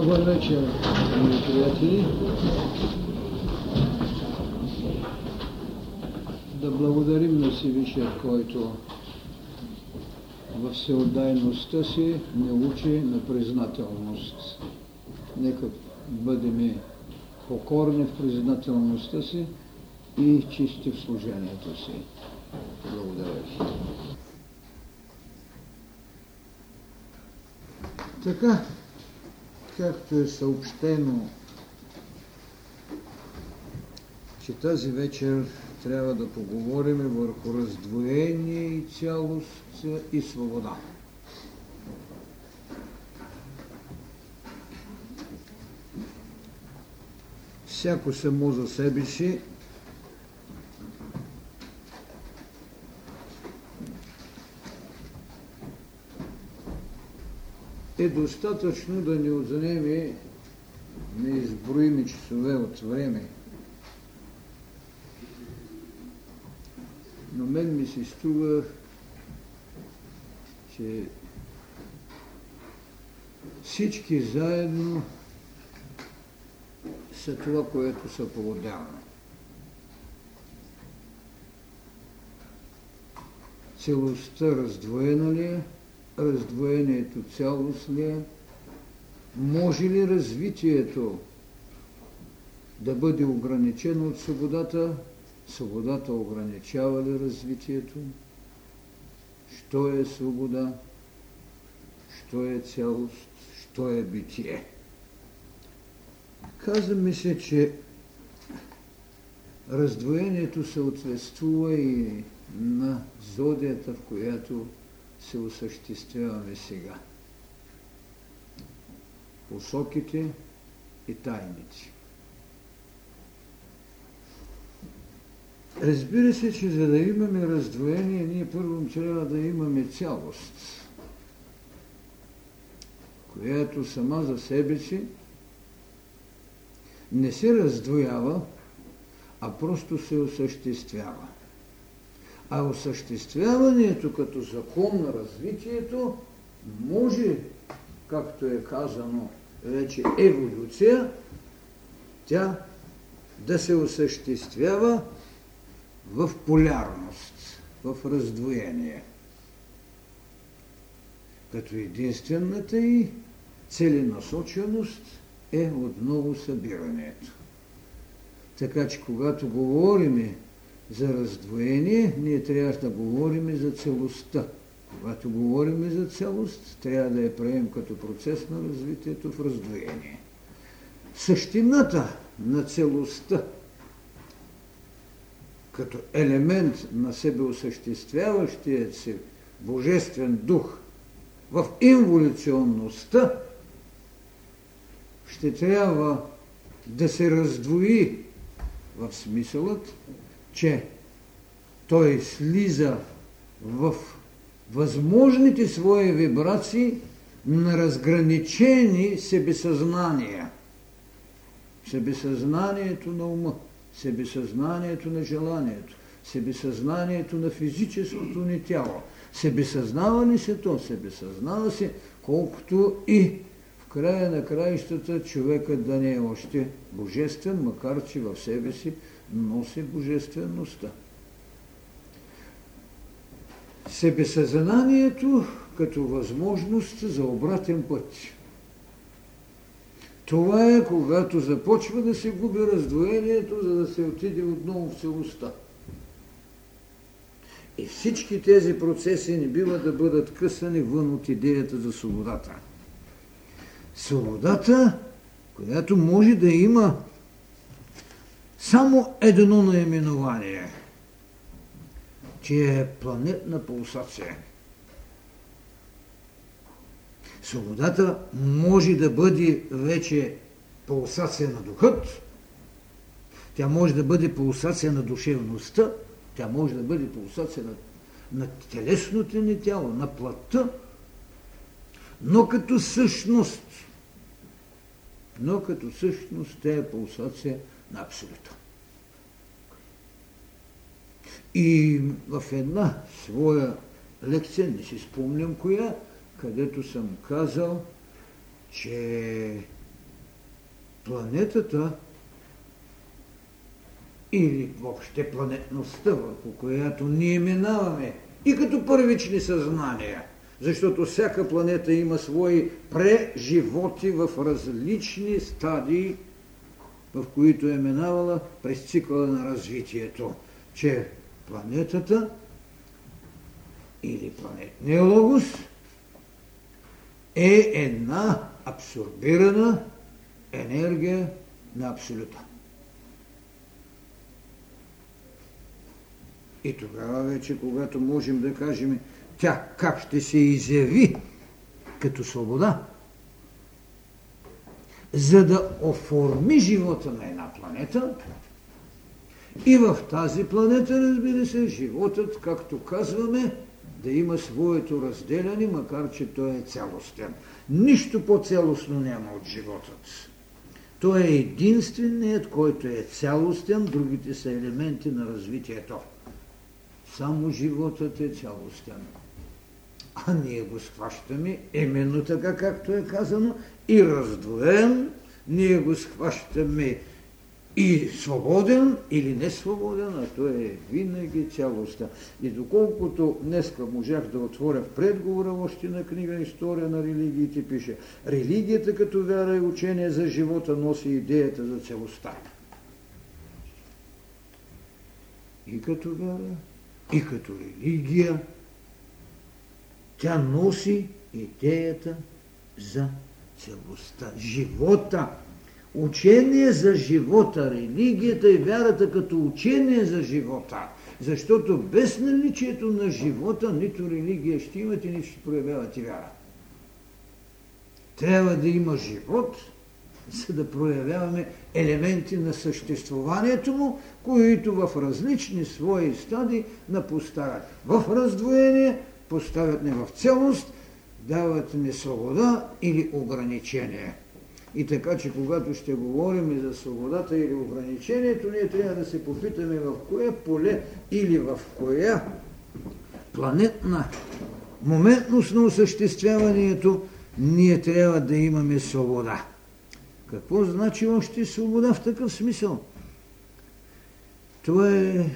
Добър вечер, приятели. Да благодарим на Всевишия, който в всеотдайността си не учи на признателност. Нека бъдем покорни в признателността си и чисти в служението си. Благодаря ви. Така, както е съобщено, че тази вечер трябва да поговорим върху раздвоение и цялост и свобода. Всяко само за себе си е достатъчно да ни отнеме неизброими часове от време. Но мен ми се струва, че всички заедно са това, което са по-отделно. Целостта раздвоена ли е? Раздвоението цялост ли е? Може ли развитието да бъде ограничено от свободата? Свободата ограничава ли развитието? Що е свобода? Що е цялост? Що е битие? Каза ми се, че раздвоението съответствува и на зодията, в която се осъществяваме сега. Посоките и тайните. Разбира се, че за да имаме раздвоение, ние първо трябва да имаме цялост, която сама за себе си не се раздвоява, а просто се осъществява. А осъществяването като закон на развитието може, както е казано вече еволюция, тя да се осъществява в полярност, в раздвоение. Като единствената и целенасоченост е отново събирането. Така че когато говориме за раздвоение, ние трябва да говорим за целостта. Когато говорим за целост, трябва да я правим като процес на развитието в раздвоение. Същината на целостта като елемент на себе осъществяващият се божествен дух в инволюционността ще трябва да се раздвои в смисълът, че той слиза в възможните свои вибрации на разграничени себесъзнания. Себесъзнанието на ума, себесъзнанието на желанието, себесъзнанието на физическото ни тяло. Себесъзнава ли се то? Себесъзнава се, колкото и края на краищата човекът да не е още божествен, макар че в себе си носи божествеността. Себесъзнанието като възможност за обратен път. Това е когато започва да се губи раздвоението, за да се отиде отново в целостта. И всички тези процеси не бива да бъдат късани вън от идеята за свободата. Свободата, която може да има само едно наименование, че е планетна пулсация. Свободата може да бъде вече пулсация на духът, тя може да бъде пулсация на душевността, тя може да бъде пулсация на, на телесното ни тяло, на плътта, но като същност, но като същност тя е пулсация на абсолюта. И в една своя лекция, не си спомням коя, където съм казал, че планетата или въобще планетността, върху която ние минаваме и като първични съзнания, защото всяка планета има свои преживоти в различни стадии, в които е минавала през цикъла на развитието, че планетата или планетния логос е една абсорбирана енергия на абсолюта. И тогава вече, когато можем да кажем тя как ще се изяви като свобода, за да оформи живота на една планета, и в тази планета, разбира се, животът, както казваме, да има своето разделяне, макар че той е цялостен. Нищо по-цялостно няма от животът. Той е единственият, който е цялостен, другите са елементи на развитието. Само животът е цялостен. А ние го схващаме именно така, както е казано, и раздвоен, ние го схващаме и свободен или не свободен, а той е винаги цялостта. И доколкото днеска можах да отворя в предговора още на книга История на религиите, пише Религията като вяра и учение за живота носи идеята за целостта. И като вяра, и като религия, тя носи идеята за целостта. Живота Учение за живота, религията и вярата като учение за живота. Защото без наличието на живота нито религия ще имате, нито ще проявявате вяра. Трябва да има живот, за да проявяваме елементи на съществуването му, които в различни свои стадии напоставят. В раздвоение поставят не в цялост, дават не свобода или ограничение. И така, че когато ще говорим и за свободата или ограничението, ние трябва да се попитаме в кое поле или в коя планетна моментност на осъществяването ние трябва да имаме свобода. Какво значи още свобода в такъв смисъл? Това е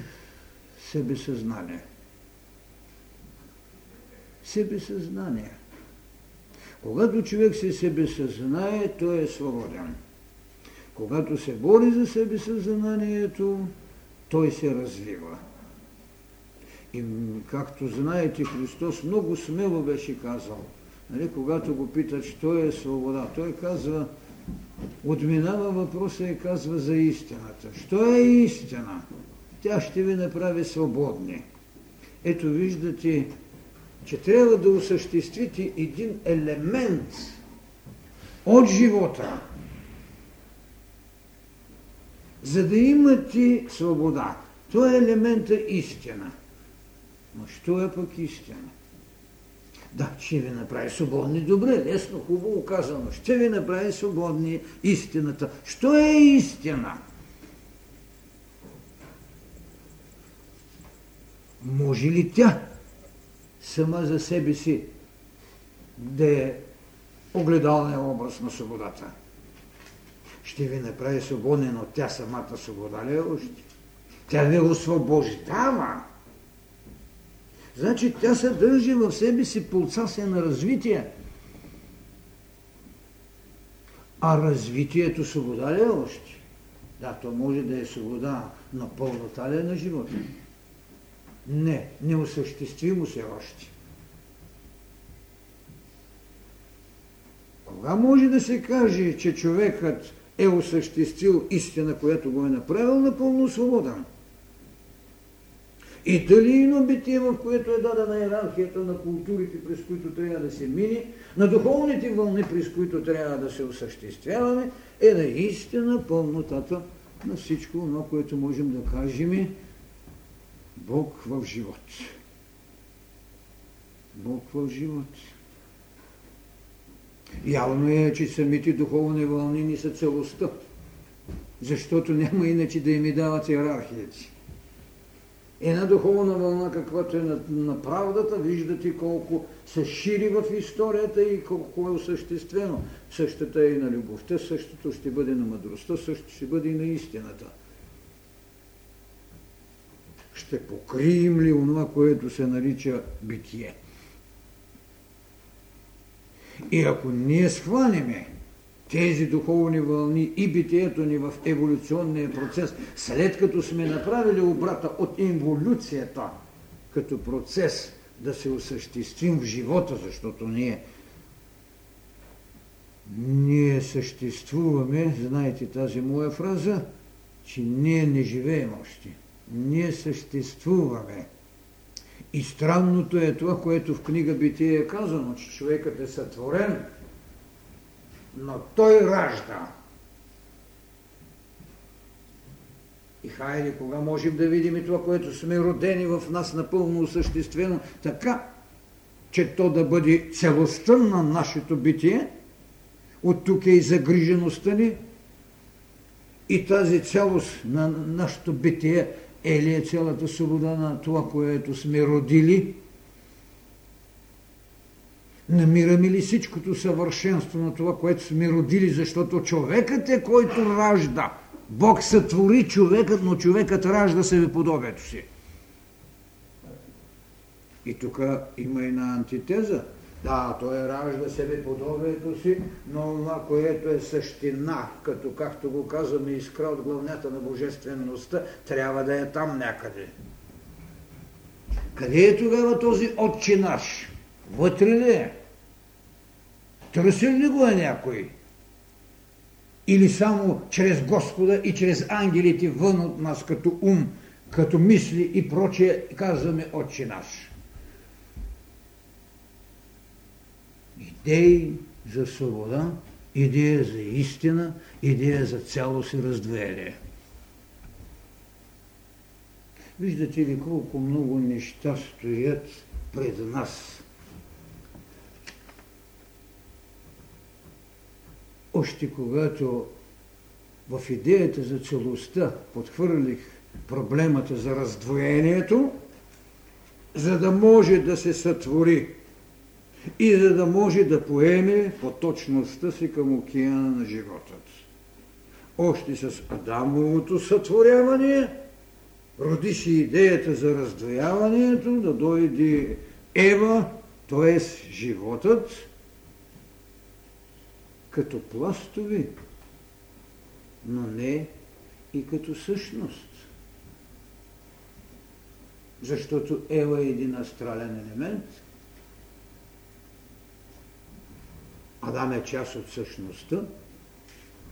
себесъзнание. Себесъзнание. Когато човек се себесъзнае, той е свободен. Когато се бори за себесъзнанието, той се развива. И както знаете, Христос много смело беше казал, нали, когато го питат, що е свобода, той казва, отминава въпроса и казва за истината. Що е истина? Тя ще ви направи свободни. Ето виждате, че трябва да осъществите един елемент от живота, за да имате свобода. Това е елемента истина. Но що е пък истина? Да, ще ви направи свободни. Добре, лесно, хубаво казано. Ще ви направи свободни истината. Що е истина? Може ли тя сама за себе си да е огледалния образ на свободата. Ще ви направи свободен, но тя самата свобода ли е още? Тя ви освобождава. Значи тя съдържа в себе си пулсация на развитие. А развитието свобода ли е още? Да, то може да е свобода на пълнота ли е на живота. Не, неосъществимо се още. Кога може да се каже, че човекът е осъществил истина, която го е направил напълно свободен? И дали ино битие, в което е дадена иерархията на културите, през които трябва да се мине, на духовните вълни, през които трябва да се осъществяваме, е наистина пълнотата на всичко това, което можем да кажем Бог в живот. Бог в живот. Явно е, че самите духовни вълни ни са целостта, защото няма иначе да им дават иерархията. Една духовна вълна, каквато е на, на правдата, виждате колко се шири в историята и колко е осъществено. Същата е и на любовта, същото ще бъде на мъдростта, същото ще бъде и на истината. Ще покрием ли онова, което се нарича битие? И ако ние схванеме тези духовни вълни и битието ни в еволюционния процес, след като сме направили обрата от инволюцията като процес да се осъществим в живота, защото ние ние съществуваме, знаете тази моя фраза, че ние не живеем още. Ние съществуваме. И странното е това, което в книга Битие е казано, че човекът е сътворен, но той ражда. И хайде, кога можем да видим това, което сме родени в нас напълно осъществено, така, че то да бъде целостта на нашето битие, от тук е и загрижеността ни, и тази цялост на нашето битие е ли е цялата свобода на това, което сме родили? Намираме ли всичкото съвършенство на това, което сме родили, защото човекът е който ражда. Бог сътвори човекът, но човекът ражда себе подобието си. И тук има една антитеза. Да, той ражда себе подобието си, но това, което е същина, като както го казваме, искра от главнята на божествеността, трябва да е там някъде. Къде е тогава този отче наш? Вътре ли е? Търсил ли го е някой? Или само чрез Господа и чрез ангелите вън от нас, като ум, като мисли и прочее, казваме Отче наш. Идеи за свобода, идея за истина, идея за цялост и раздвоение. Виждате ли колко много неща стоят пред нас. Още когато в идеята за целостта подхвърлих проблемата за раздвоението, за да може да се сътвори и за да може да поеме по точността си към океана на животът. Още с Адамовото сътворяване роди си идеята за раздвояването, да дойде Ева, т.е. животът, като пластови, но не и като същност. Защото Ева е един астрален елемент, Адам е част от същността,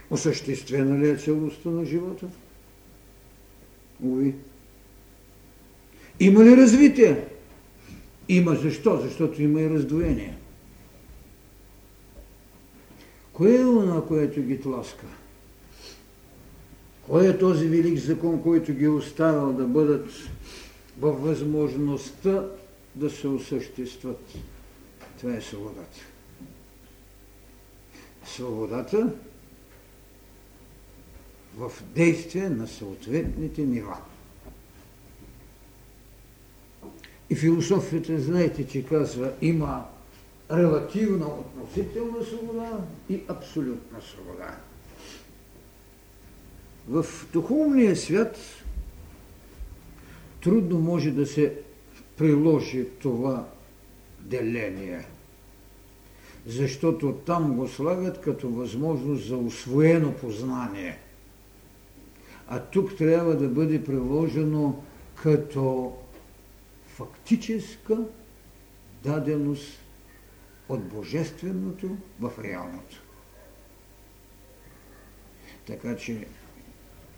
осъществена ли е целостта на живота? Уви. Има ли развитие? Има. Защо? Защото има и раздвоение. Кое е това, което ги тласка? Кой е този велик закон, който ги е оставил да бъдат във възможността да се осъществат? Това е свободата. Свободата в действие на съответните нива. И философията, знаете, че казва, има релативна относителна свобода и абсолютна свобода. В духовния свят трудно може да се приложи това деление, защото там го слагат като възможност за освоено познание. А тук трябва да бъде приложено като фактическа даденост от божественото в реалното. Така че,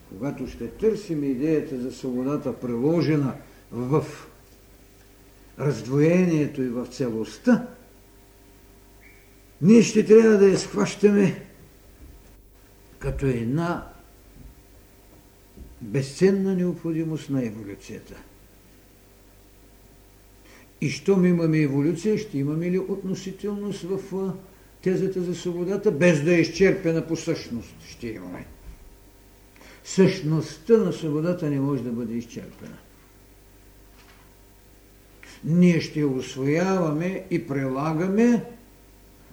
когато ще търсим идеята за свободата, приложена в раздвоението и в целостта, ние ще трябва да я схващаме като една безценна необходимост на еволюцията. И щом имаме еволюция, ще имаме ли относителност в тезата за свободата, без да е изчерпена по същност? Ще имаме. Същността на свободата не може да бъде изчерпена. ние ще освояваме и прилагаме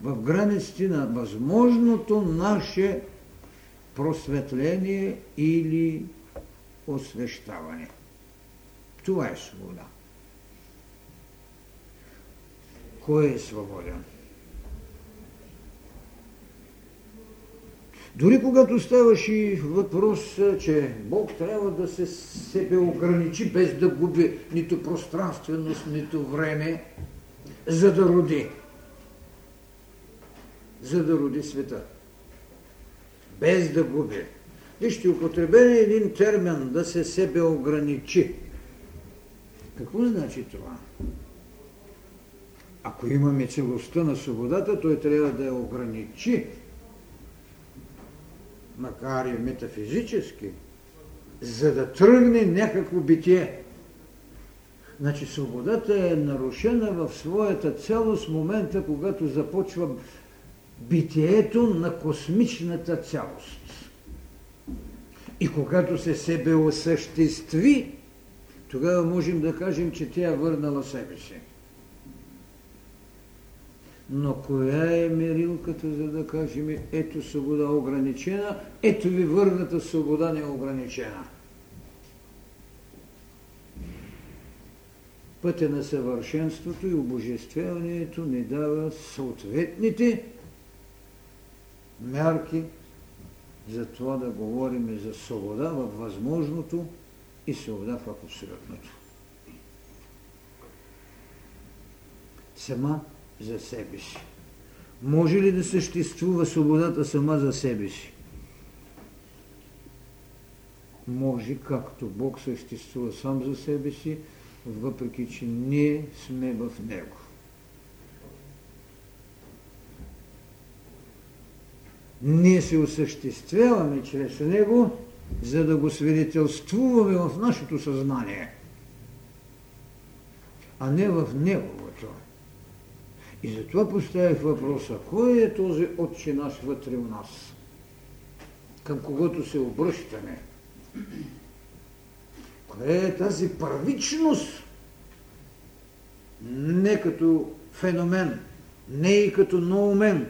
в границите на възможното наше просветление или освещаване. Това е свобода. Кой е свободен? Дори когато ставаше въпрос, че Бог трябва да се себе ограничи без да губи нито пространственост, нито време, за да роди. За да роди света. Без да губи. Вижте, употребен е един термин да се себе ограничи. Какво значи това? Ако имаме целостта на свободата, той трябва да я ограничи макар и метафизически, за да тръгне някакво битие. Значи свободата е нарушена в своята цялост момента, когато започва битието на космичната цялост. И когато се себе осъществи, тогава можем да кажем, че тя е върнала себе си. Но коя е мерилката, за да кажем, ето свобода ограничена, ето ви върната свобода неограничена? Пътя на съвършенството и обожествяването ни дава съответните мерки за това да говорим за свобода във възможното и свобода в абсолютното. Сама за себе си. Може ли да съществува свободата сама за себе си? Може, както Бог съществува сам за себе си, въпреки че ние сме в Него. Ние се осъществяваме чрез Него, за да го свидетелствуваме в нашето съзнание, а не в Неговото. И затова поставих въпроса, кой е този отче наш вътре у нас, към когото се обръщаме? Коя е тази първичност? Не като феномен, не и като ноумен,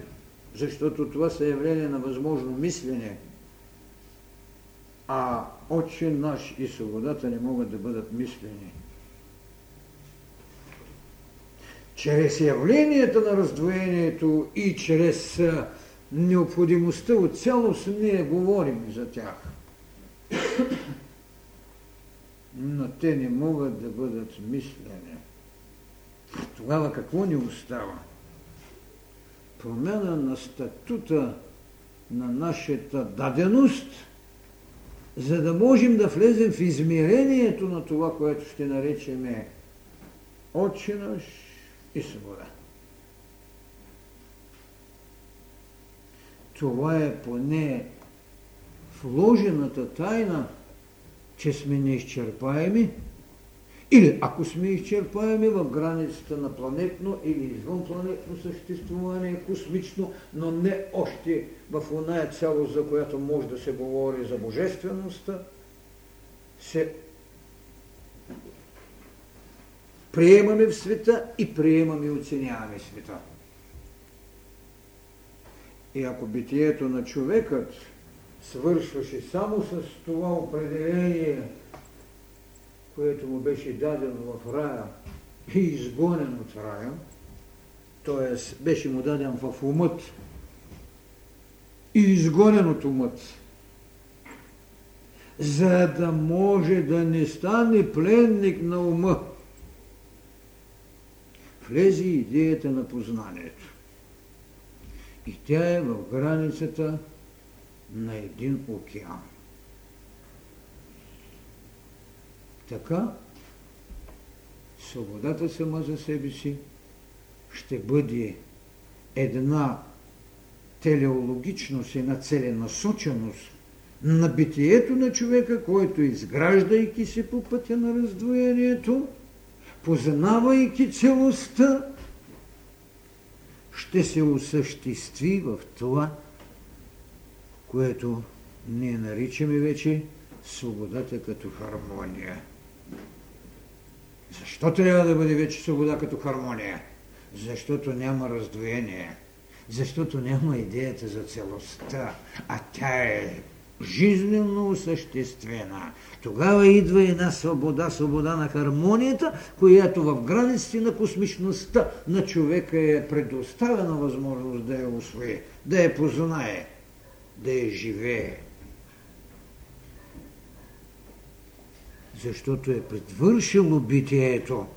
защото това са явления на възможно мислене, а Отче наш и свободата не могат да бъдат мислени чрез явленията на раздвоението и чрез необходимостта от цялост ние говорим за тях. Но те не могат да бъдат мислени. Тогава какво ни остава? Промяна на статута на нашата даденост, за да можем да влезем в измерението на това, което ще наречеме Отче наш, и свобода. Това е поне вложената тайна, че сме неизчерпаеми, или ако сме изчерпаеми в границата на планетно или извънпланетно съществуване, космично, но не още в оная цялост, за която може да се говори за божествеността, се приемаме в света и приемаме и оценяваме света. И ако битието на човекът свършваше само с това определение, което му беше дадено в рая и изгонен от рая, т.е. беше му даден в умът и изгонен от умът, за да може да не стане пленник на ума, влезе идеята на познанието. И тя е в границата на един океан. Така, свободата сама за себе си ще бъде една телеологичност, една целенасоченост на битието на човека, който изграждайки се по пътя на раздвоението, познавайки целостта, ще се осъществи в това, което ние наричаме вече свободата като хармония. Защо трябва да бъде вече свобода като хармония? Защото няма раздвоение. Защото няма идеята за целостта, а тя е жизненно осъществена. Тогава идва една свобода, свобода на хармонията, която в границите на космичността на човека е предоставена възможност да я освои, да я познае, да я живее. Защото е предвършило битието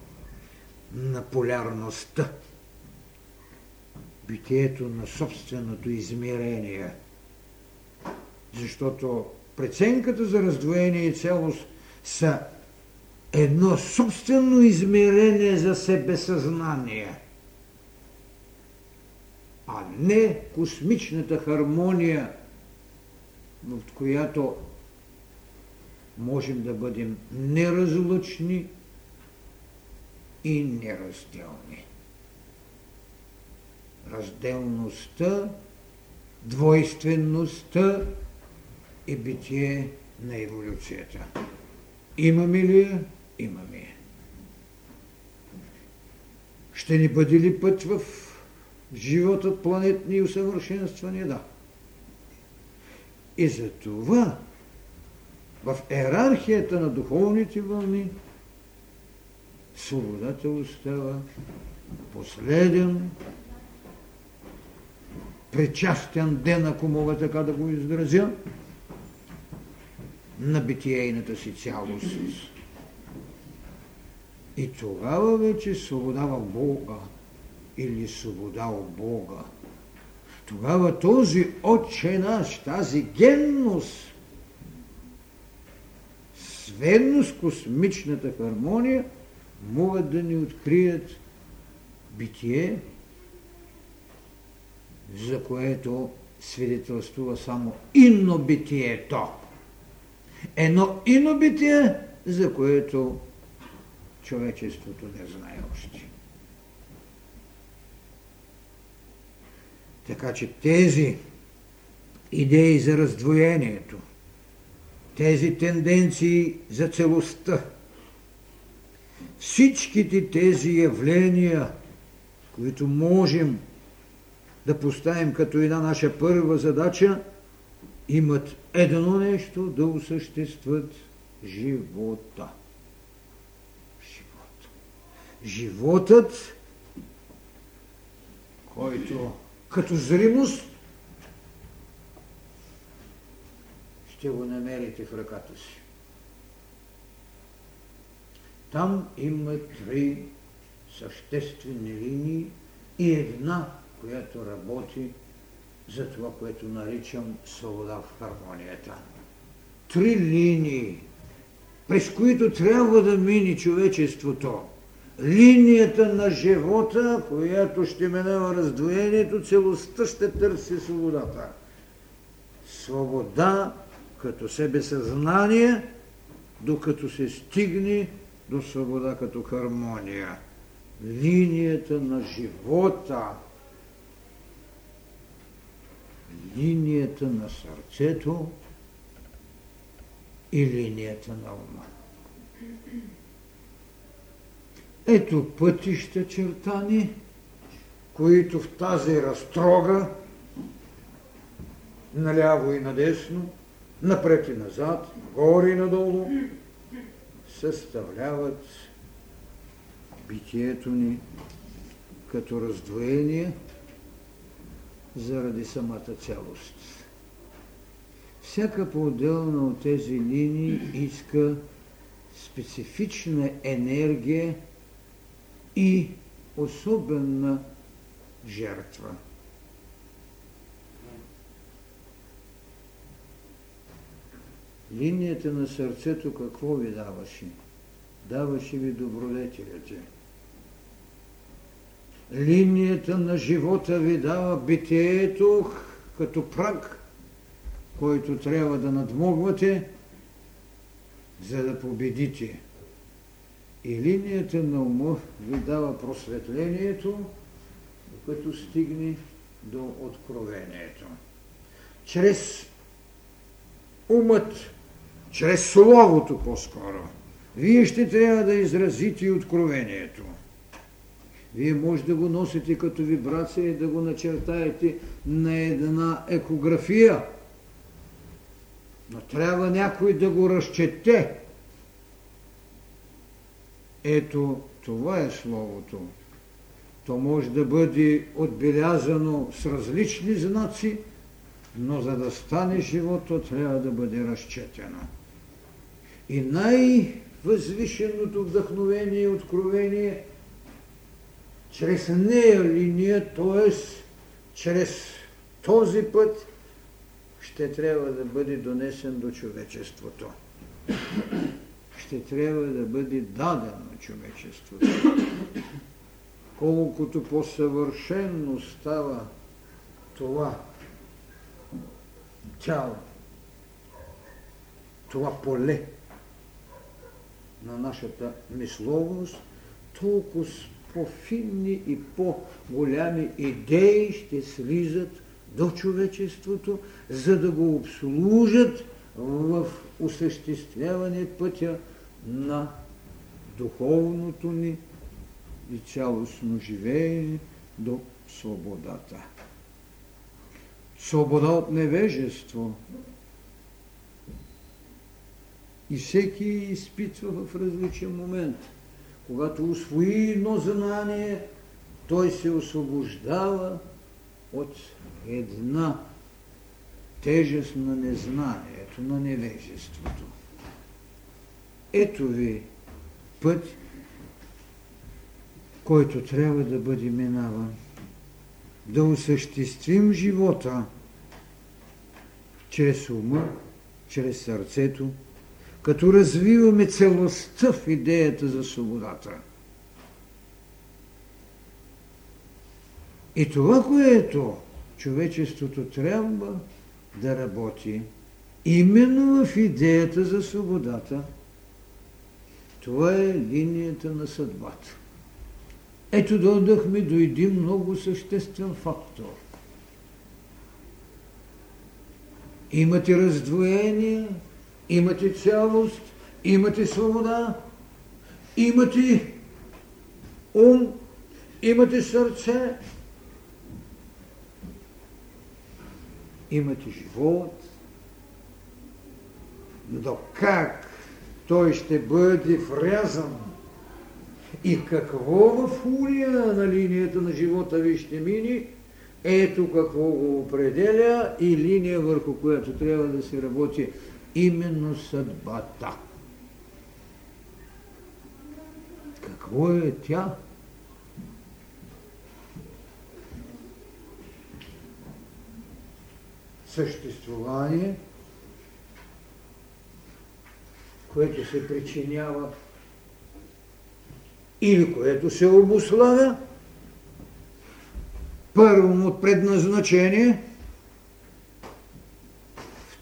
на полярността, битието на собственото измерение – защото преценката за раздвоение и целост са едно собствено измерение за себесъзнание, а не космичната хармония, в която можем да бъдем неразлучни и неразделни. Разделността, двойствеността е битие на еволюцията. Имаме ли я? Имаме я. Ще ни бъде ли път в живота планетни усъвършенствания? Да. И за това в ерархията на духовните вълни свободата остава последен причастен ден, ако мога така да го изразя, на битиейната си цялост. И тогава вече свобода в Бога или свобода от Бога. Тогава този отче наш, тази генност, сведно с космичната хармония, могат да ни открият битие, за което свидетелствува само инно битието едно ино битие, за което човечеството не знае още. Така че тези идеи за раздвоението, тези тенденции за целостта, всичките тези явления, които можем да поставим като една наша първа задача – имат едно нещо да осъществят живота. Живот. Животът, който като зримост ще го намерите в ръката си. Там има три съществени линии и една, която работи за това, което наричам свобода в хармонията. Три линии, през които трябва да мини човечеството. Линията на живота, която ще минава раздвоението, целостта ще търси свободата. Свобода като себе съзнание, докато се стигне до свобода като хармония. Линията на живота – линията на сърцето и линията на ума. Ето пътища чертани, които в тази разтрога, наляво и надесно, напред и назад, горе и надолу, съставляват битието ни като раздвоение – заради самата цялост. Всяка по-отделна от тези линии иска специфична енергия и особена жертва. Линията на сърцето какво ви даваше? Даваше ви добродетелите – линията на живота ви дава битието като прак, който трябва да надмогвате, за да победите. И линията на ума ви дава просветлението, докато стигне до откровението. Чрез умът, чрез словото по-скоро, вие ще трябва да изразите и откровението. Вие може да го носите като вибрация и да го начертаете на една екография. Но трябва някой да го разчете. Ето, това е Словото. То може да бъде отбелязано с различни знаци, но за да стане живото, трябва да бъде разчетено. И най-възвишеното вдъхновение и откровение чрез нея линия, т.е. чрез този път, ще трябва да бъде донесен до човечеството. Ще трябва да бъде дадено човечеството. Колкото по-съвършенно става това тяло, това поле на нашата мисловност, толкова по-финни и по-голями идеи ще слизат до човечеството, за да го обслужат в осъществяване пътя на духовното ни и цялостно живеене до свободата. Свобода от невежество. И всеки изпитва в различен момент. Когато освои едно знание, той се освобождава от една тежест на незнанието, на невежеството. Ето ви път, който трябва да бъде минаван. Да осъществим живота чрез ума, чрез сърцето, като развиваме целостта в идеята за свободата. И това, което човечеството трябва да работи именно в идеята за свободата, това е линията на съдбата. Ето дойдахме до един много съществен фактор. Имате раздвоение, имате цялост, имате свобода, имате ум, имате сърце, имате живот, но как той ще бъде врязан? И какво в урия на линията на живота ви ще мини, ето какво го определя и линия върху която трябва да се работи именно съдбата. Какво е тя? Съществувание, което се причинява или което се обославя, първо от предназначение,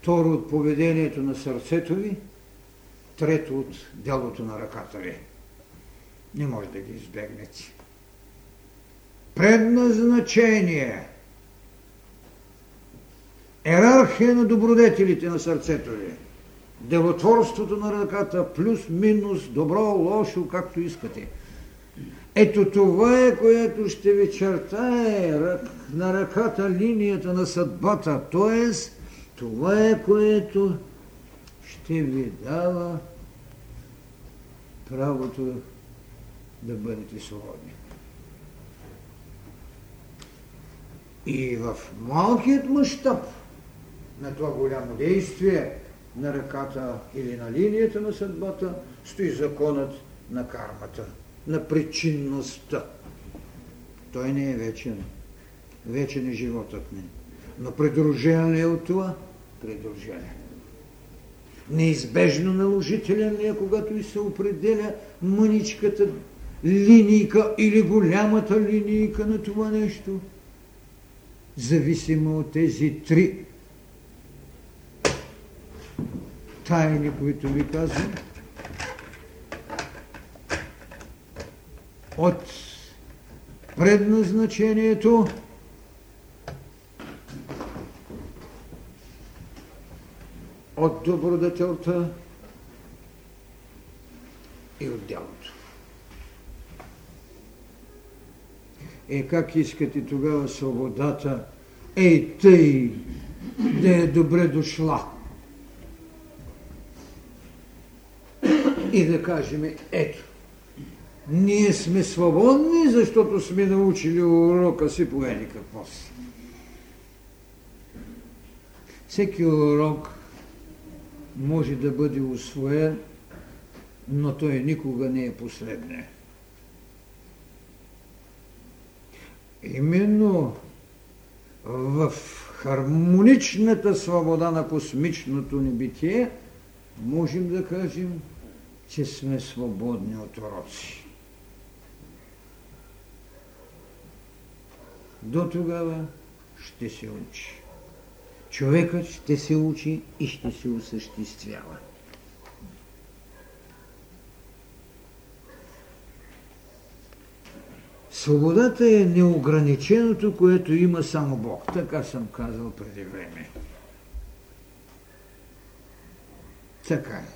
второ от поведението на сърцето ви, трето от делото на ръката ви. Не може да ги избегнете. Предназначение. Ерархия на добродетелите на сърцето ви. Делотворството на ръката, плюс-минус, добро, лошо, както искате – ето това е, което ще ви чертае на ръката линията на съдбата. т.е. това е, което ще ви дава правото да бъдете свободни. И в малкият мащаб на това голямо действие на ръката или на линията на съдбата стои законът на кармата – на причинността. Той не е вечен. Вечен е животът ни. Но придружен е от това? Придружен е. Неизбежно наложителен ли е, когато и се определя мъничката линийка или голямата линийка на това нещо? Зависимо от тези три тайни, които ви казвам, от предназначението от добродетелта и от дялото. Е, как искате тогава свободата? Ей, тъй, да е добре дошла. И да кажем, ето, ние сме свободни, защото сме научили урока си по еди какво. Всеки урок може да бъде усвоен, но той никога не е последния. Именно в хармоничната свобода на космичното ни битие можем да кажем, че сме свободни от уроци. До тогава ще се учи. Човекът ще се учи и ще се осъществява. Свободата е неограниченото, което има само Бог. Така съм казал преди време. Така е.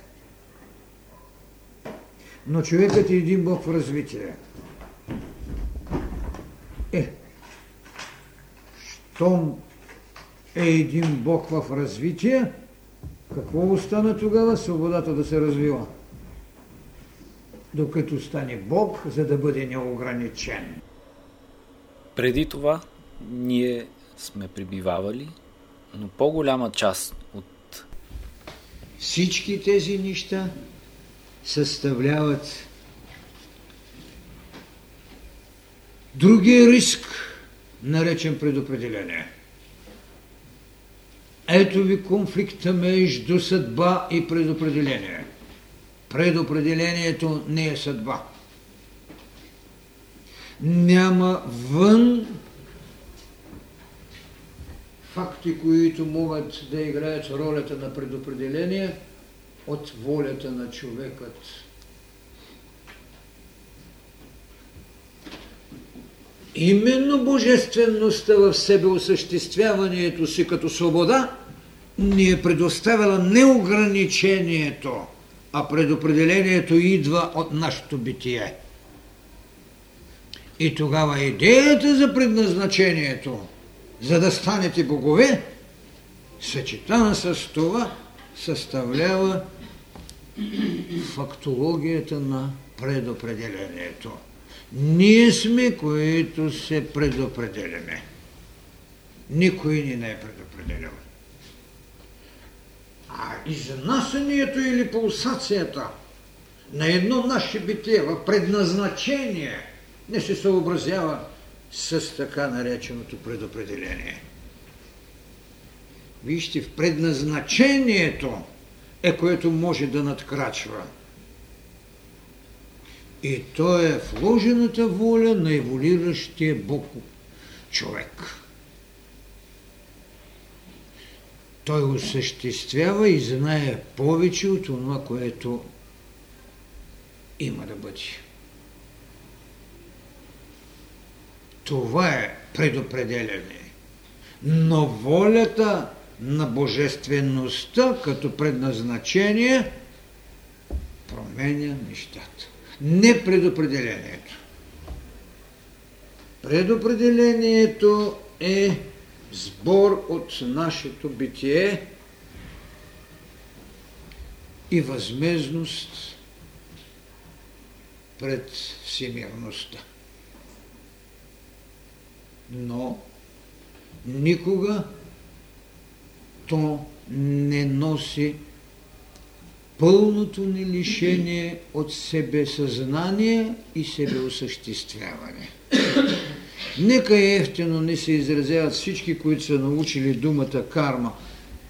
Но човекът е един Бог в развитие. Е, щом е един Бог в развитие, какво остана тогава? Свободата да се развива. Докато стане Бог, за да бъде неограничен. Преди това ние сме прибивавали, но по-голяма част от всички тези неща съставляват другия риск, наречен предопределение. Ето ви конфликта между съдба и предопределение. Предопределението не е съдба. Няма вън факти, които могат да играят ролята на предопределение от волята на човекът. Именно божествеността в себе осъществяването си като свобода ни е предоставила неограничението, а предопределението идва от нашето битие. И тогава идеята за предназначението, за да станете богове, съчетана с това, съставлява фактологията на предопределението. Ние сме, които се предопределяме. Никой ни не е предопределял. А изнасянето или пулсацията на едно наше битие в предназначение не се съобразява с така нареченото предопределение. Вижте, в предназначението е което може да надкрачва. И то е вложената воля на еволиращия Бог човек. Той осъществява и знае повече от това, което има да бъде. Това е предопределяне. Но волята на божествеността като предназначение променя нещата. Не предопределението. Предопределението е сбор от нашето битие и възмезност пред всемирността. Но никога то не носи пълното ни лишение от себесъзнание и себеосъществяване. Нека ефтино не се изразяват всички, които са научили думата карма.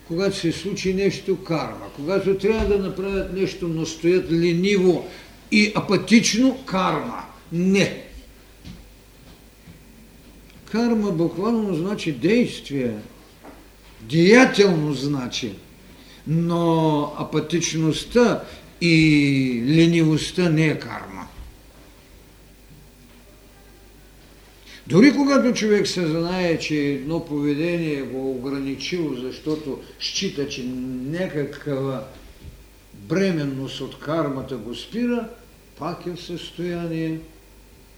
Когато се случи нещо карма, когато трябва да направят нещо, но стоят лениво и апатично карма. Не. Карма буквално значи действие, деятелно значи, но апатичността и ленивостта не е карма. Дори когато човек се знае, че едно поведение го ограничило, защото счита, че някаква бременност от кармата го спира, пак е в състояние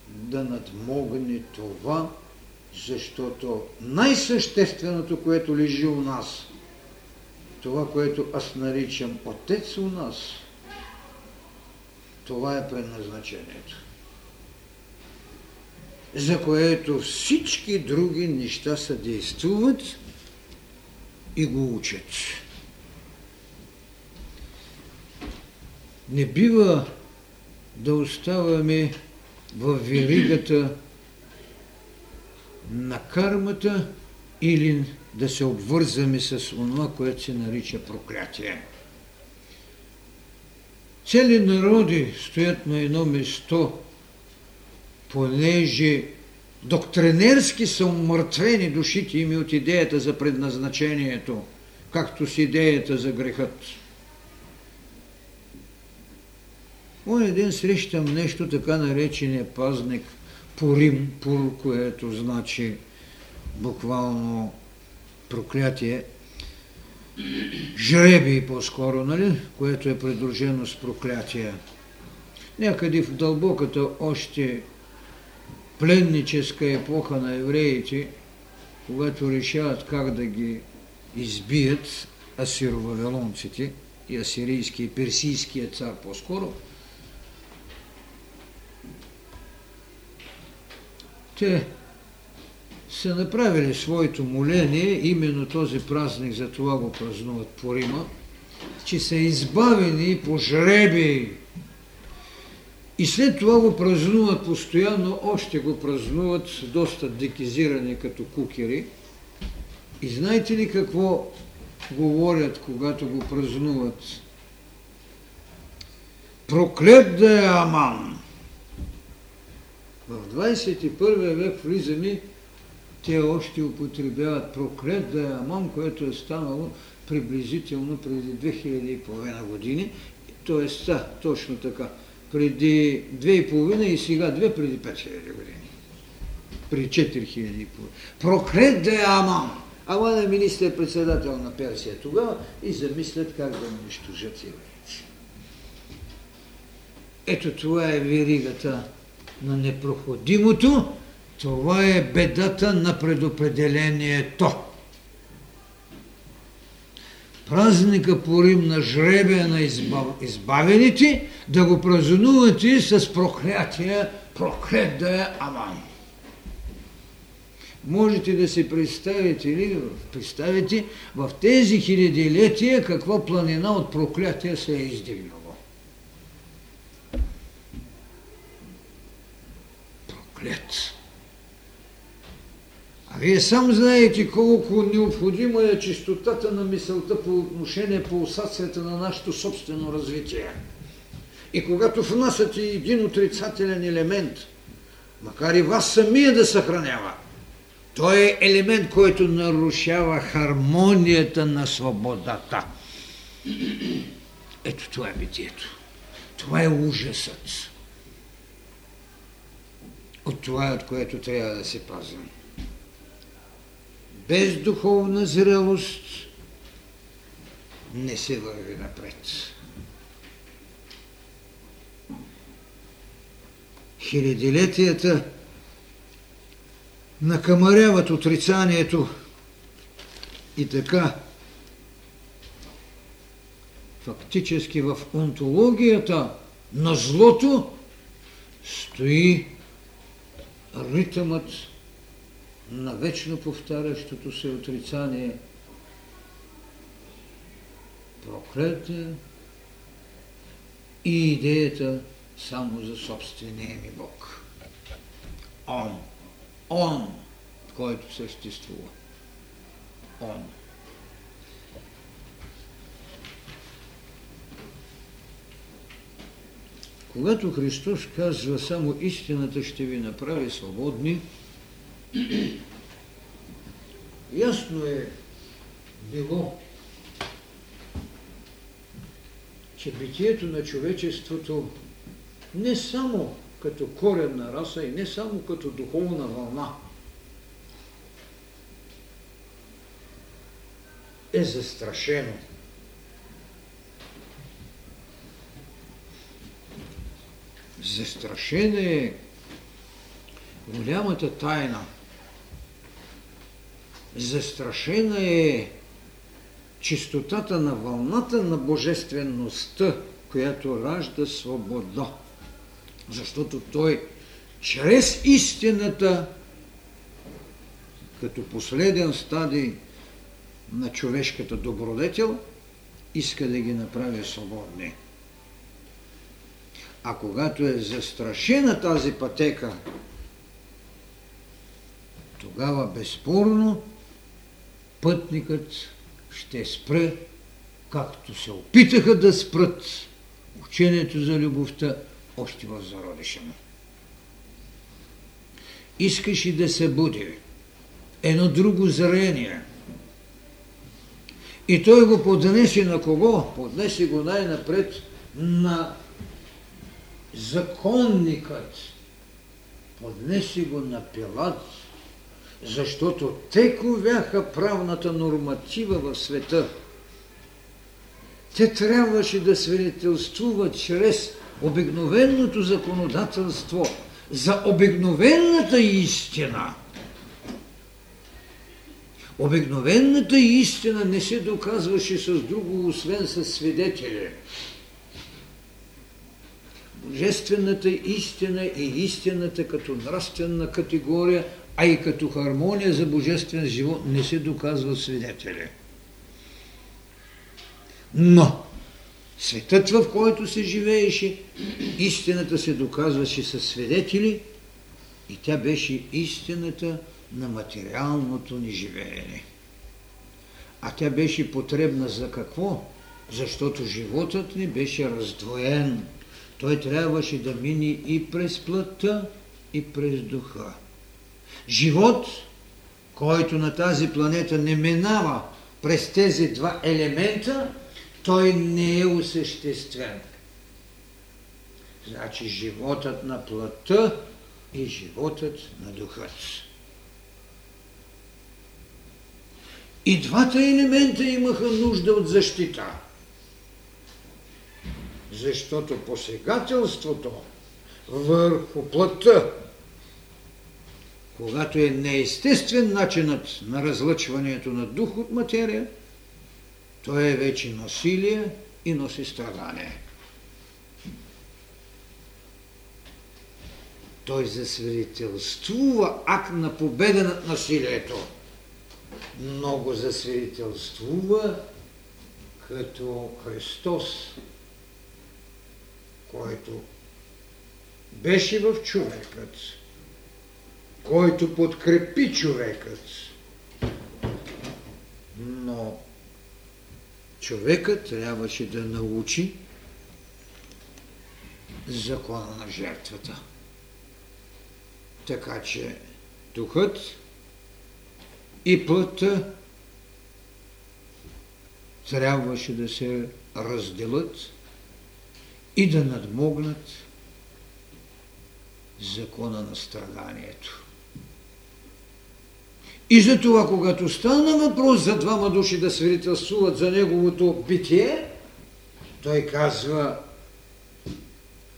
да надмогне това, защото най-същественото, което лежи у нас, това, което аз наричам Отец у нас, това е предназначението. За което всички други неща съдействуват и го учат. Не бива да оставаме в веригата на кармата или да се обвързаме с това, което се нарича проклятие. Цели народи стоят на едно место, понеже доктринерски са умъртвени душите им от идеята за предназначението, както с идеята за грехът. Он ден срещам нещо, така наречения пазник Пурим, Пур, което значи буквално проклятие, жреби по-скоро, нали? което е придружено с проклятие. Някъде в дълбоката още пленническа епоха на евреите, когато решават как да ги избият асировавелонците и асирийския и персийския цар по-скоро, те са направили своето моление, именно този празник, за това го празнуват по Рима, че са избавени по жреби. И след това го празнуват постоянно, още го празнуват доста декизирани като кукери. И знаете ли какво говорят, когато го празнуват? Проклет да е Аман! В 21 век влизаме те още употребяват проклет да е Амон, което е станало приблизително преди 2000 и половина години. Тоест, да, точно така. Преди 2,5 и сега 2 преди 5000 години. Преди 4000 и половина. Проклет да е Амон! Аман е министър-председател на Персия тогава и замислят как да унищожат евреите. Ето това е веригата на непроходимото, това е бедата на предопределението. Празника по Рим на жребия на избав... избавените, да го празнувате с проклятие, проклет да е Аман. Можете да си представите или представите в тези хилядилетия каква планина от проклятия се е издигнала. Проклет. Вие сам знаете колко необходима е чистотата на мисълта по отношение пулсацията на нашето собствено развитие. И когато внасяте един отрицателен елемент, макар и вас самия да съхранява, той е елемент, който нарушава хармонията на свободата. Ето това е битието. Това е ужасът. От това, от което трябва да се пазваме без духовна зрелост не се върви напред. Хилядилетията накамаряват отрицанието и така фактически в онтологията на злото стои ритъмът на вечно повтарящото се отрицание, проклете и идеята само за собствения ми Бог. Он. Он, който съществува. Он. Когато Христос казва само истината ще ви направи свободни, Ясно е било, че битието на човечеството не само като коренна раса и не само като духовна вълна е застрашено. Застрашена е голямата тайна. Застрашена е чистотата на вълната на божествеността, която ражда свобода. Защото той чрез истината, като последен стадий на човешката добродетел, иска да ги направи свободни. А когато е застрашена тази пътека, тогава безспорно пътникът ще спре, както се опитаха да спрат учението за любовта още в зародиша му. Искаше да се буди едно друго зрение. И той го поднесе на кого? Поднесе го най-напред на законникът. Поднесе го на Пилат, защото те ковяха правната норматива в света. Те трябваше да свидетелствуват чрез обикновеното законодателство за обикновената истина. Обикновената истина не се доказваше с друго, освен с свидетели. Божествената истина е истината като нравствена категория, а и като хармония за божествен живот не се доказва свидетели. Но светът, в който се живееше, истината се доказваше със свидетели и тя беше истината на материалното ни живеене. А тя беше потребна за какво? Защото животът ни беше раздвоен. Той трябваше да мини и през плътта, и през духа. Живот, който на тази планета не минава през тези два елемента, той не е осъществен. Значи животът на плътта и животът на духът. И двата елемента имаха нужда от защита. Защото посегателството върху плътта, когато е неестествен начинът на разлъчването на дух от материя, то е вече насилие и носи страдание. Той засвидетелствува акт на победа над насилието много засвидетелствува като Христос, който беше в човекът, който подкрепи човекът, но човекът трябваше да научи закона на жертвата. Така че духът и плътта трябваше да се разделят и да надмогнат закона на страданието. И затова, когато стана въпрос за двама души да свидетелствуват за неговото битие, той казва,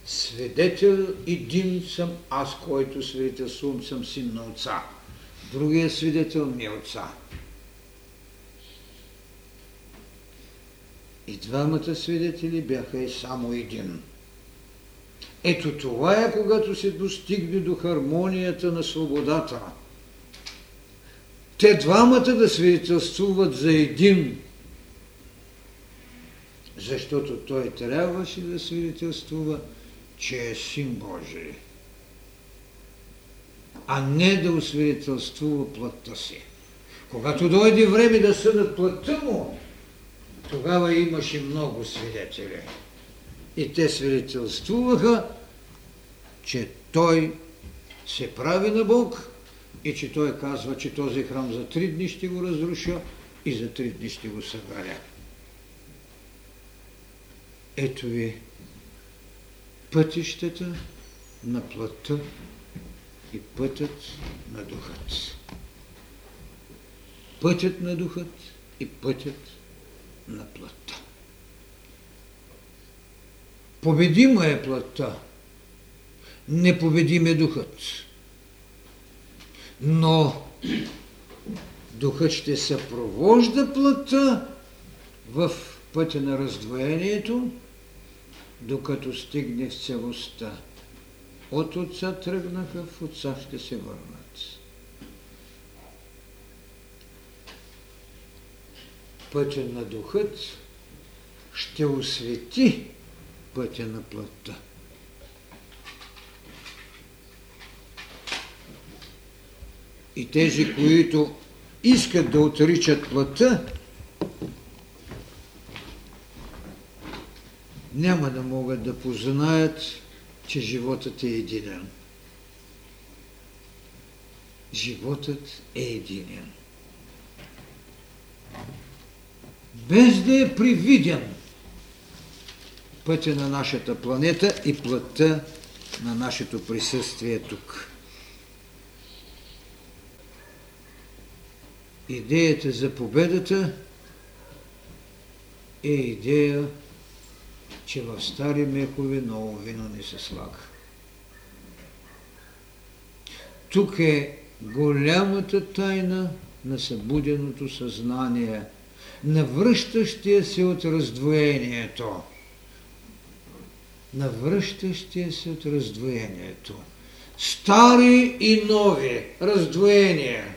свидетел един съм аз, който свидетелствувам, съм син на отца. Другия свидетел ми е отца. И двамата свидетели бяха и само един. Ето това е, когато се достигне до хармонията на свободата. Те двамата да свидетелствуват за един, защото той трябваше да свидетелствува, че е син Божий а не да освидетелствува плътта си. Когато дойде време да съдат плътта му, тогава имаше много свидетели. И те свидетелствуваха, че той се прави на Бог и че той казва, че този храм за три дни ще го разруша и за три дни ще го събаря. Ето ви пътищата на плътта и пътят на духът. Пътят на духът и пътят на плътта. Победима е плътта, непобедим е духът. Но духът ще съпровожда плътта в пътя на раздвоението, докато стигне в целостта. От отца тръгнаха, в отца ще се върнат. Пътя на духът ще освети пътя на плътта. И тези, които искат да отричат плътта, няма да могат да познаят, че животът е единен. Животът е единен. Без да е привиден пътя на нашата планета и плътта на нашето присъствие тук. Идеята за победата е идея, че в стари мехове ново вино не се слага. Тук е голямата тайна на събуденото съзнание, на връщащия се от раздвоението. На връщащия се от раздвоението. Стари и нови раздвоения –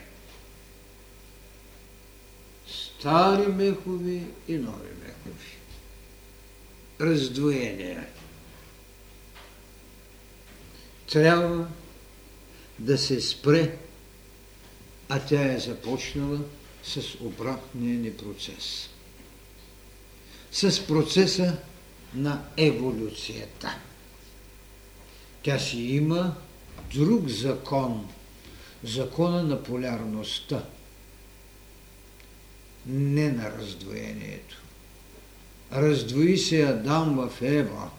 стари мехови и нови мехови. Раздвоение. Трябва да се спре, а тя е започнала с обратния ни процес. С процеса на еволюцията. Тя си има друг закон, закона на полярността – не на раздвоението. Раздвои се Адам в Ева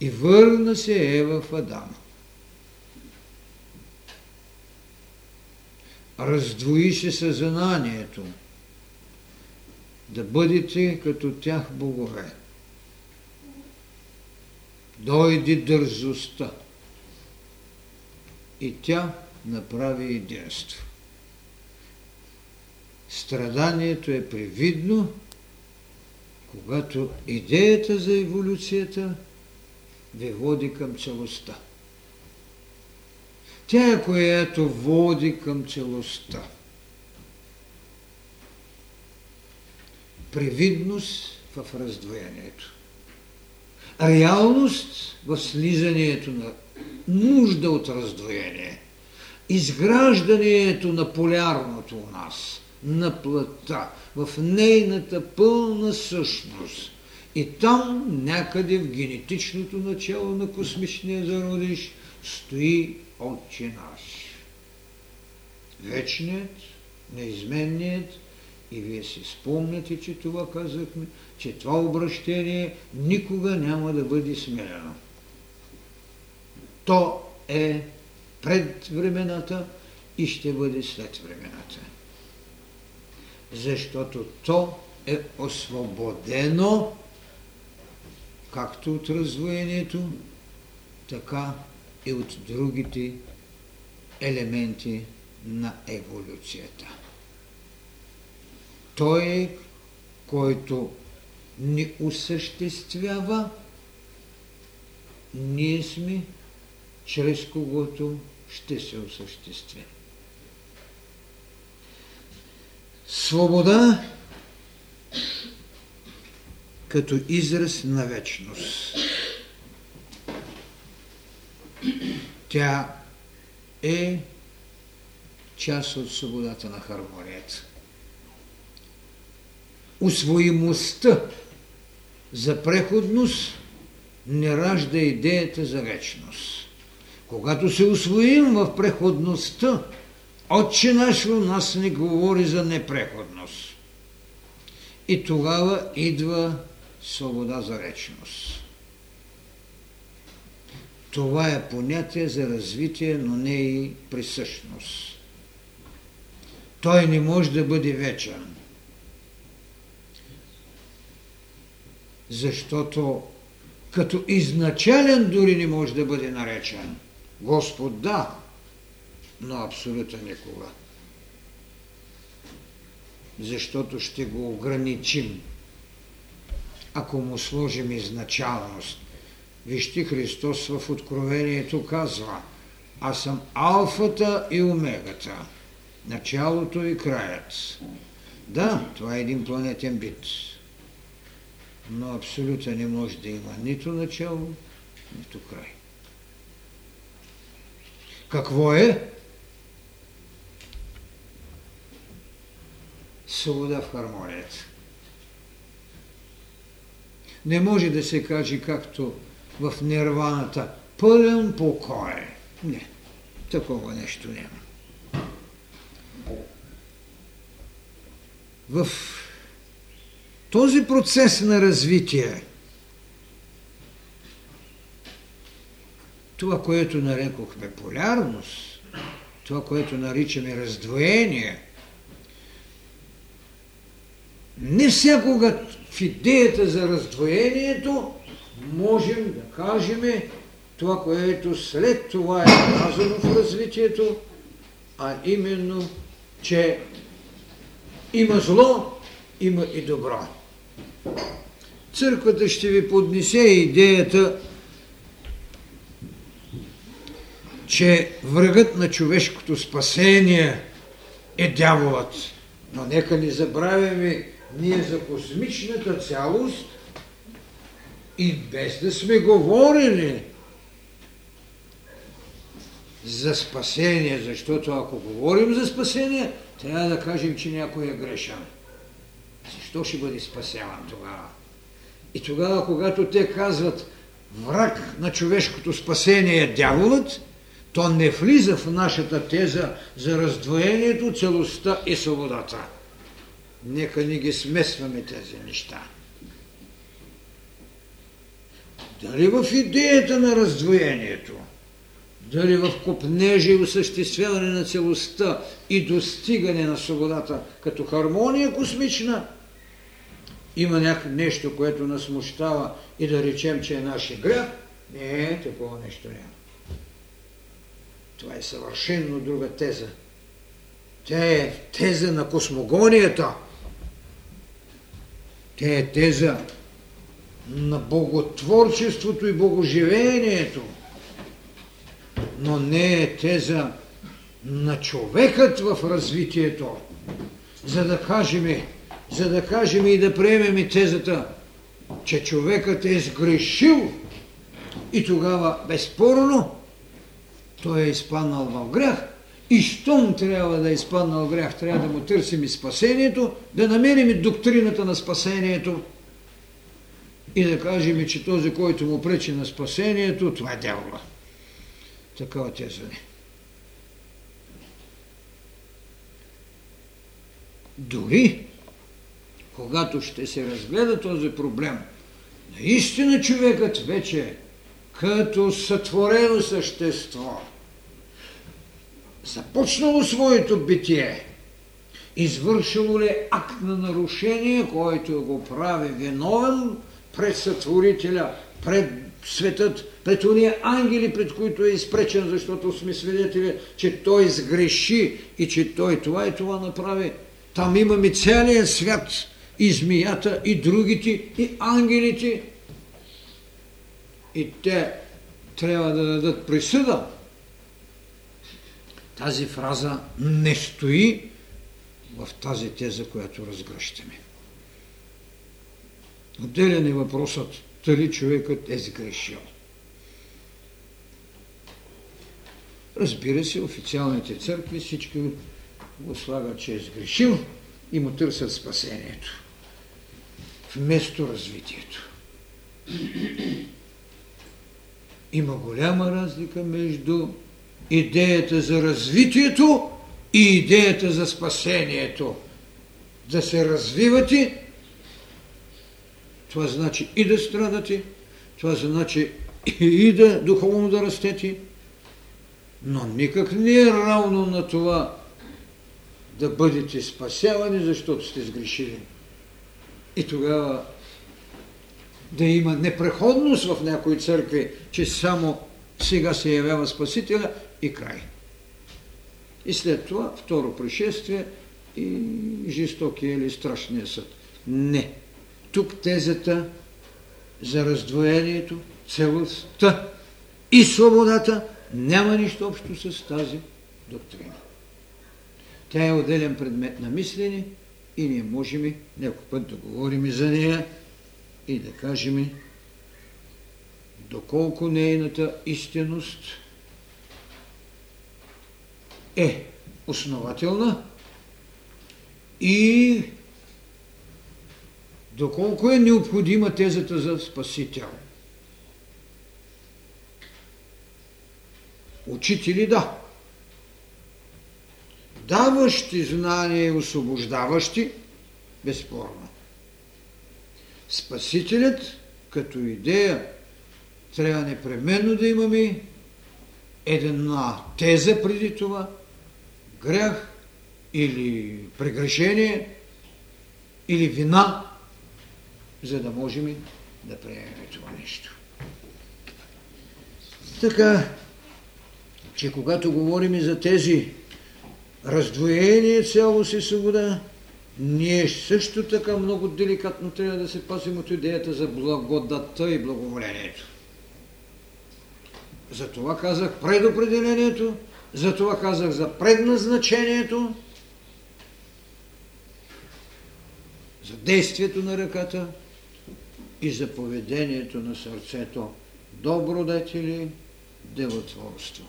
и върна се Ева в Адам. Раздвои се съзнанието, да бъдете като тях богове. Дойде дързостта и тя направи единство. Страданието е привидно, когато идеята за еволюцията ви води към целостта. Тя е която води към целостта. Привидност в раздвоението. Реалност в слизанието на нужда от раздвоение. Изграждането на полярното у нас – на плътта, в нейната пълна същност. И там, някъде в генетичното начало на космичния зародиш, стои Отче наш. Вечният, неизменният, и вие си спомняте, че това казахме, че това обращение никога няма да бъде сменено. То е пред времената и ще бъде след времената защото то е освободено както от раздвоението, така и от другите елементи на еволюцията. Той който ни осъществява, ние сме, чрез когото ще се осъществим. Свобода като израз на вечност. Тя е част от свободата на хармонията. Усвоимостта за преходност не ражда идеята за вечност. Когато се усвоим в преходността, Отче наш у нас не говори за непреходност. И тогава идва свобода за речност. Това е понятие за развитие, но не и присъщност. Той не може да бъде вечен. Защото като изначален дори не може да бъде наречен – Господ да, но абсолютно никога. Защото ще го ограничим, ако му сложим изначалност. Вижте, Христос в Откровението казва, аз съм алфата и омегата, началото и краят. Да, това е един планетен бит, но абсолютно не може да има нито начало, нито край. Какво е? Свобода в хармонията. Не може да се каже както в нирваната пълен покой. Не, такова нещо няма. В този процес на развитие, това, което нарекохме полярност, това, което наричаме раздвоение, не всякога в идеята за раздвоението можем да кажем това, което след това е казано в развитието, а именно, че има зло, има и добро. Църквата ще ви поднесе идеята, че врагът на човешкото спасение е дяволът. Но нека не забравяме ние за космичната цялост и без да сме говорили за спасение, защото ако говорим за спасение, трябва да кажем, че някой е грешен. Защо ще бъде спасяван тогава? И тогава, когато те казват враг на човешкото спасение е дяволът, то не влиза в нашата теза за раздвоението, целостта и свободата. Нека ни ги смесваме тези неща. Дали в идеята на раздвоението, дали в купнежи и осъществяване на целостта и достигане на свободата като хармония космична, има някакво нещо, което нас смущава и да речем, че е нашия грях, не, такова нещо няма. Това е съвършенно друга теза. Тя е теза на космогонията. Тя е теза на боготворчеството и богоживението, но не е теза на човекът в развитието, за да кажем, за да кажем и да приемем тезата, че човекът е сгрешил и тогава безспорно той е изпаднал в грях и щом трябва да е изпаднал грях, трябва да му търсим и спасението, да намерим и доктрината на спасението и да кажем, че този, който му пречи на спасението, това е дявола. Такава теза не. Дори, когато ще се разгледа този проблем, наистина човекът вече като сътворено същество, започнало своето битие, извършило ли акт на нарушение, който го прави виновен пред сътворителя, пред светът, пред уния ангели, пред които е изпречен, защото сме свидетели, че той сгреши и че той това и това направи. Там имаме целият свят, и змията, и другите, и ангелите. И те трябва да дадат присъда. Тази фраза не стои в тази теза, която разгръщаме. Отделен е въпросът дали човекът е сгрешил. Разбира се, официалните църкви всички го слагат, че е сгрешил и му търсят спасението. Вместо развитието. Има голяма разлика между идеята за развитието и идеята за спасението. Да се развивате това значи и да страдате, това значи и да духовно да растете, но никак не е равно на това да бъдете спасявани, защото сте сгрешили. И тогава да има непреходност в някои църкви, че само сега се явява Спасителя и край. И след това второ пришествие и жестокия или страшния съд. Не. Тук тезата за раздвоението, целостта и свободата няма нищо общо с тази доктрина. Тя е отделен предмет на мислене и ние можем някой път да говорим за нея и да кажем доколко нейната истинност е основателна и доколко е необходима тезата за Спасител. Учители да. Даващи знания и освобождаващи, безспорно. Спасителят като идея трябва непременно да имаме една теза преди това, грях или прегрешение или вина, за да можем да приемем това нещо. Така, че когато говорим за тези раздвоение, цялост и свобода, ние също така много деликатно трябва да се пасим от идеята за благодата и благоволението. Затова казах предопределението, затова казах за предназначението, за действието на ръката и за поведението на сърцето. Добродетели, делотворство.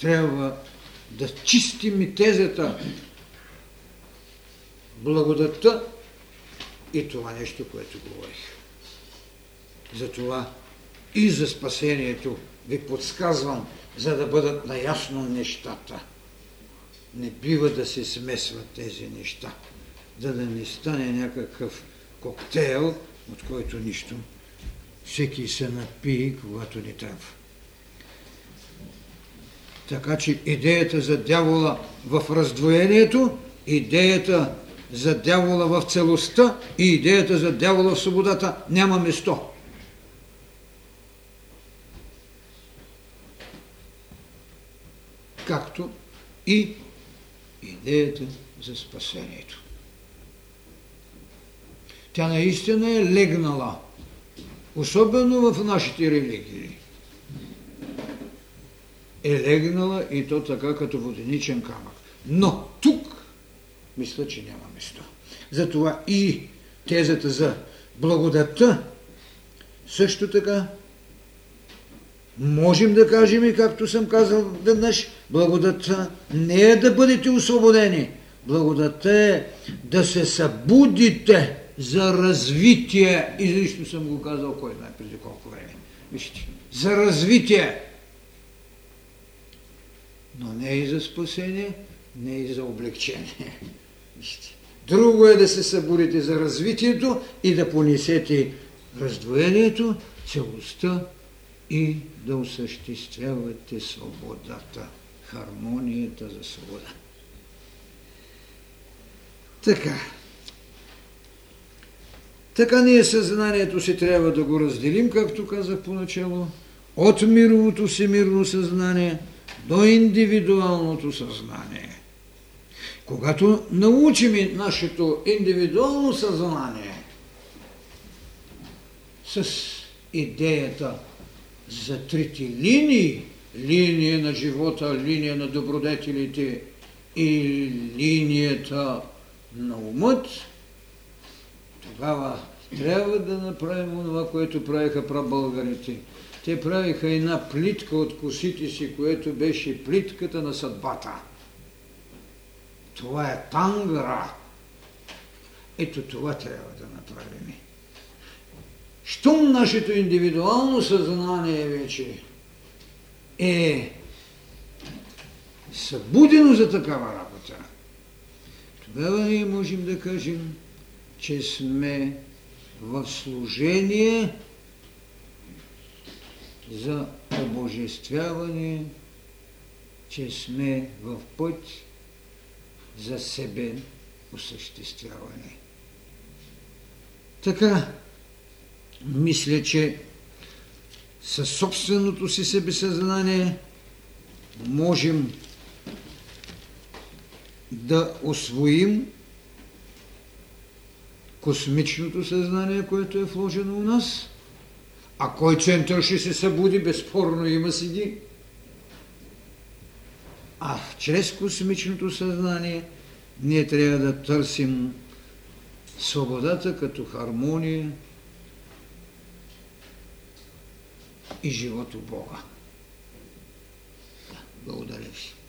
Трябва да чистим и тезата, благодата и това нещо, което говорих. Затова и за спасението ви подсказвам, за да бъдат наясно нещата. Не бива да се смесват тези неща, за да не стане някакъв коктейл, от който нищо. Всеки се напие, когато ни трябва. Така че идеята за дявола в раздвоението, идеята за дявола в целостта и идеята за дявола в свободата няма место. Както и идеята за спасението. Тя наистина е легнала, особено в нашите религии е легнала и то така като воденичен камък. Но тук мисля, че няма место. Затова и тезата за благодатта също така можем да кажем и както съм казал веднъж, благодатта не е да бъдете освободени. Благодатта е да се събудите за развитие. И лично съм го казал кой знае преди колко време. Вижте, за развитие но не и за спасение, не и за облегчение. Друго е да се събудите за развитието и да понесете раздвоението, целостта и да осъществявате свободата, хармонията за свобода. Така. Така ние съзнанието си трябва да го разделим, както казах поначало, от мировото всемирно съзнание – до индивидуалното съзнание. Когато научим нашето индивидуално съзнание с идеята за трите линии, линия на живота, линия на добродетелите и линията на умът, тогава трябва да направим това, което правиха прабългарите – те правиха една плитка от косите си, което беше плитката на съдбата. Това е тангра. Ето това трябва да направим. Щом нашето индивидуално съзнание вече е събудено за такава работа, тогава ние можем да кажем, че сме в служение за обожествяване, че сме в път за себе осъществяване. Така, мисля, че със собственото си себесъзнание можем да освоим космичното съзнание, което е вложено у нас, а кой център ще се събуди, безспорно има си А чрез космичното съзнание ние трябва да търсим свободата като хармония и живот у Бога. Да, благодаря ви.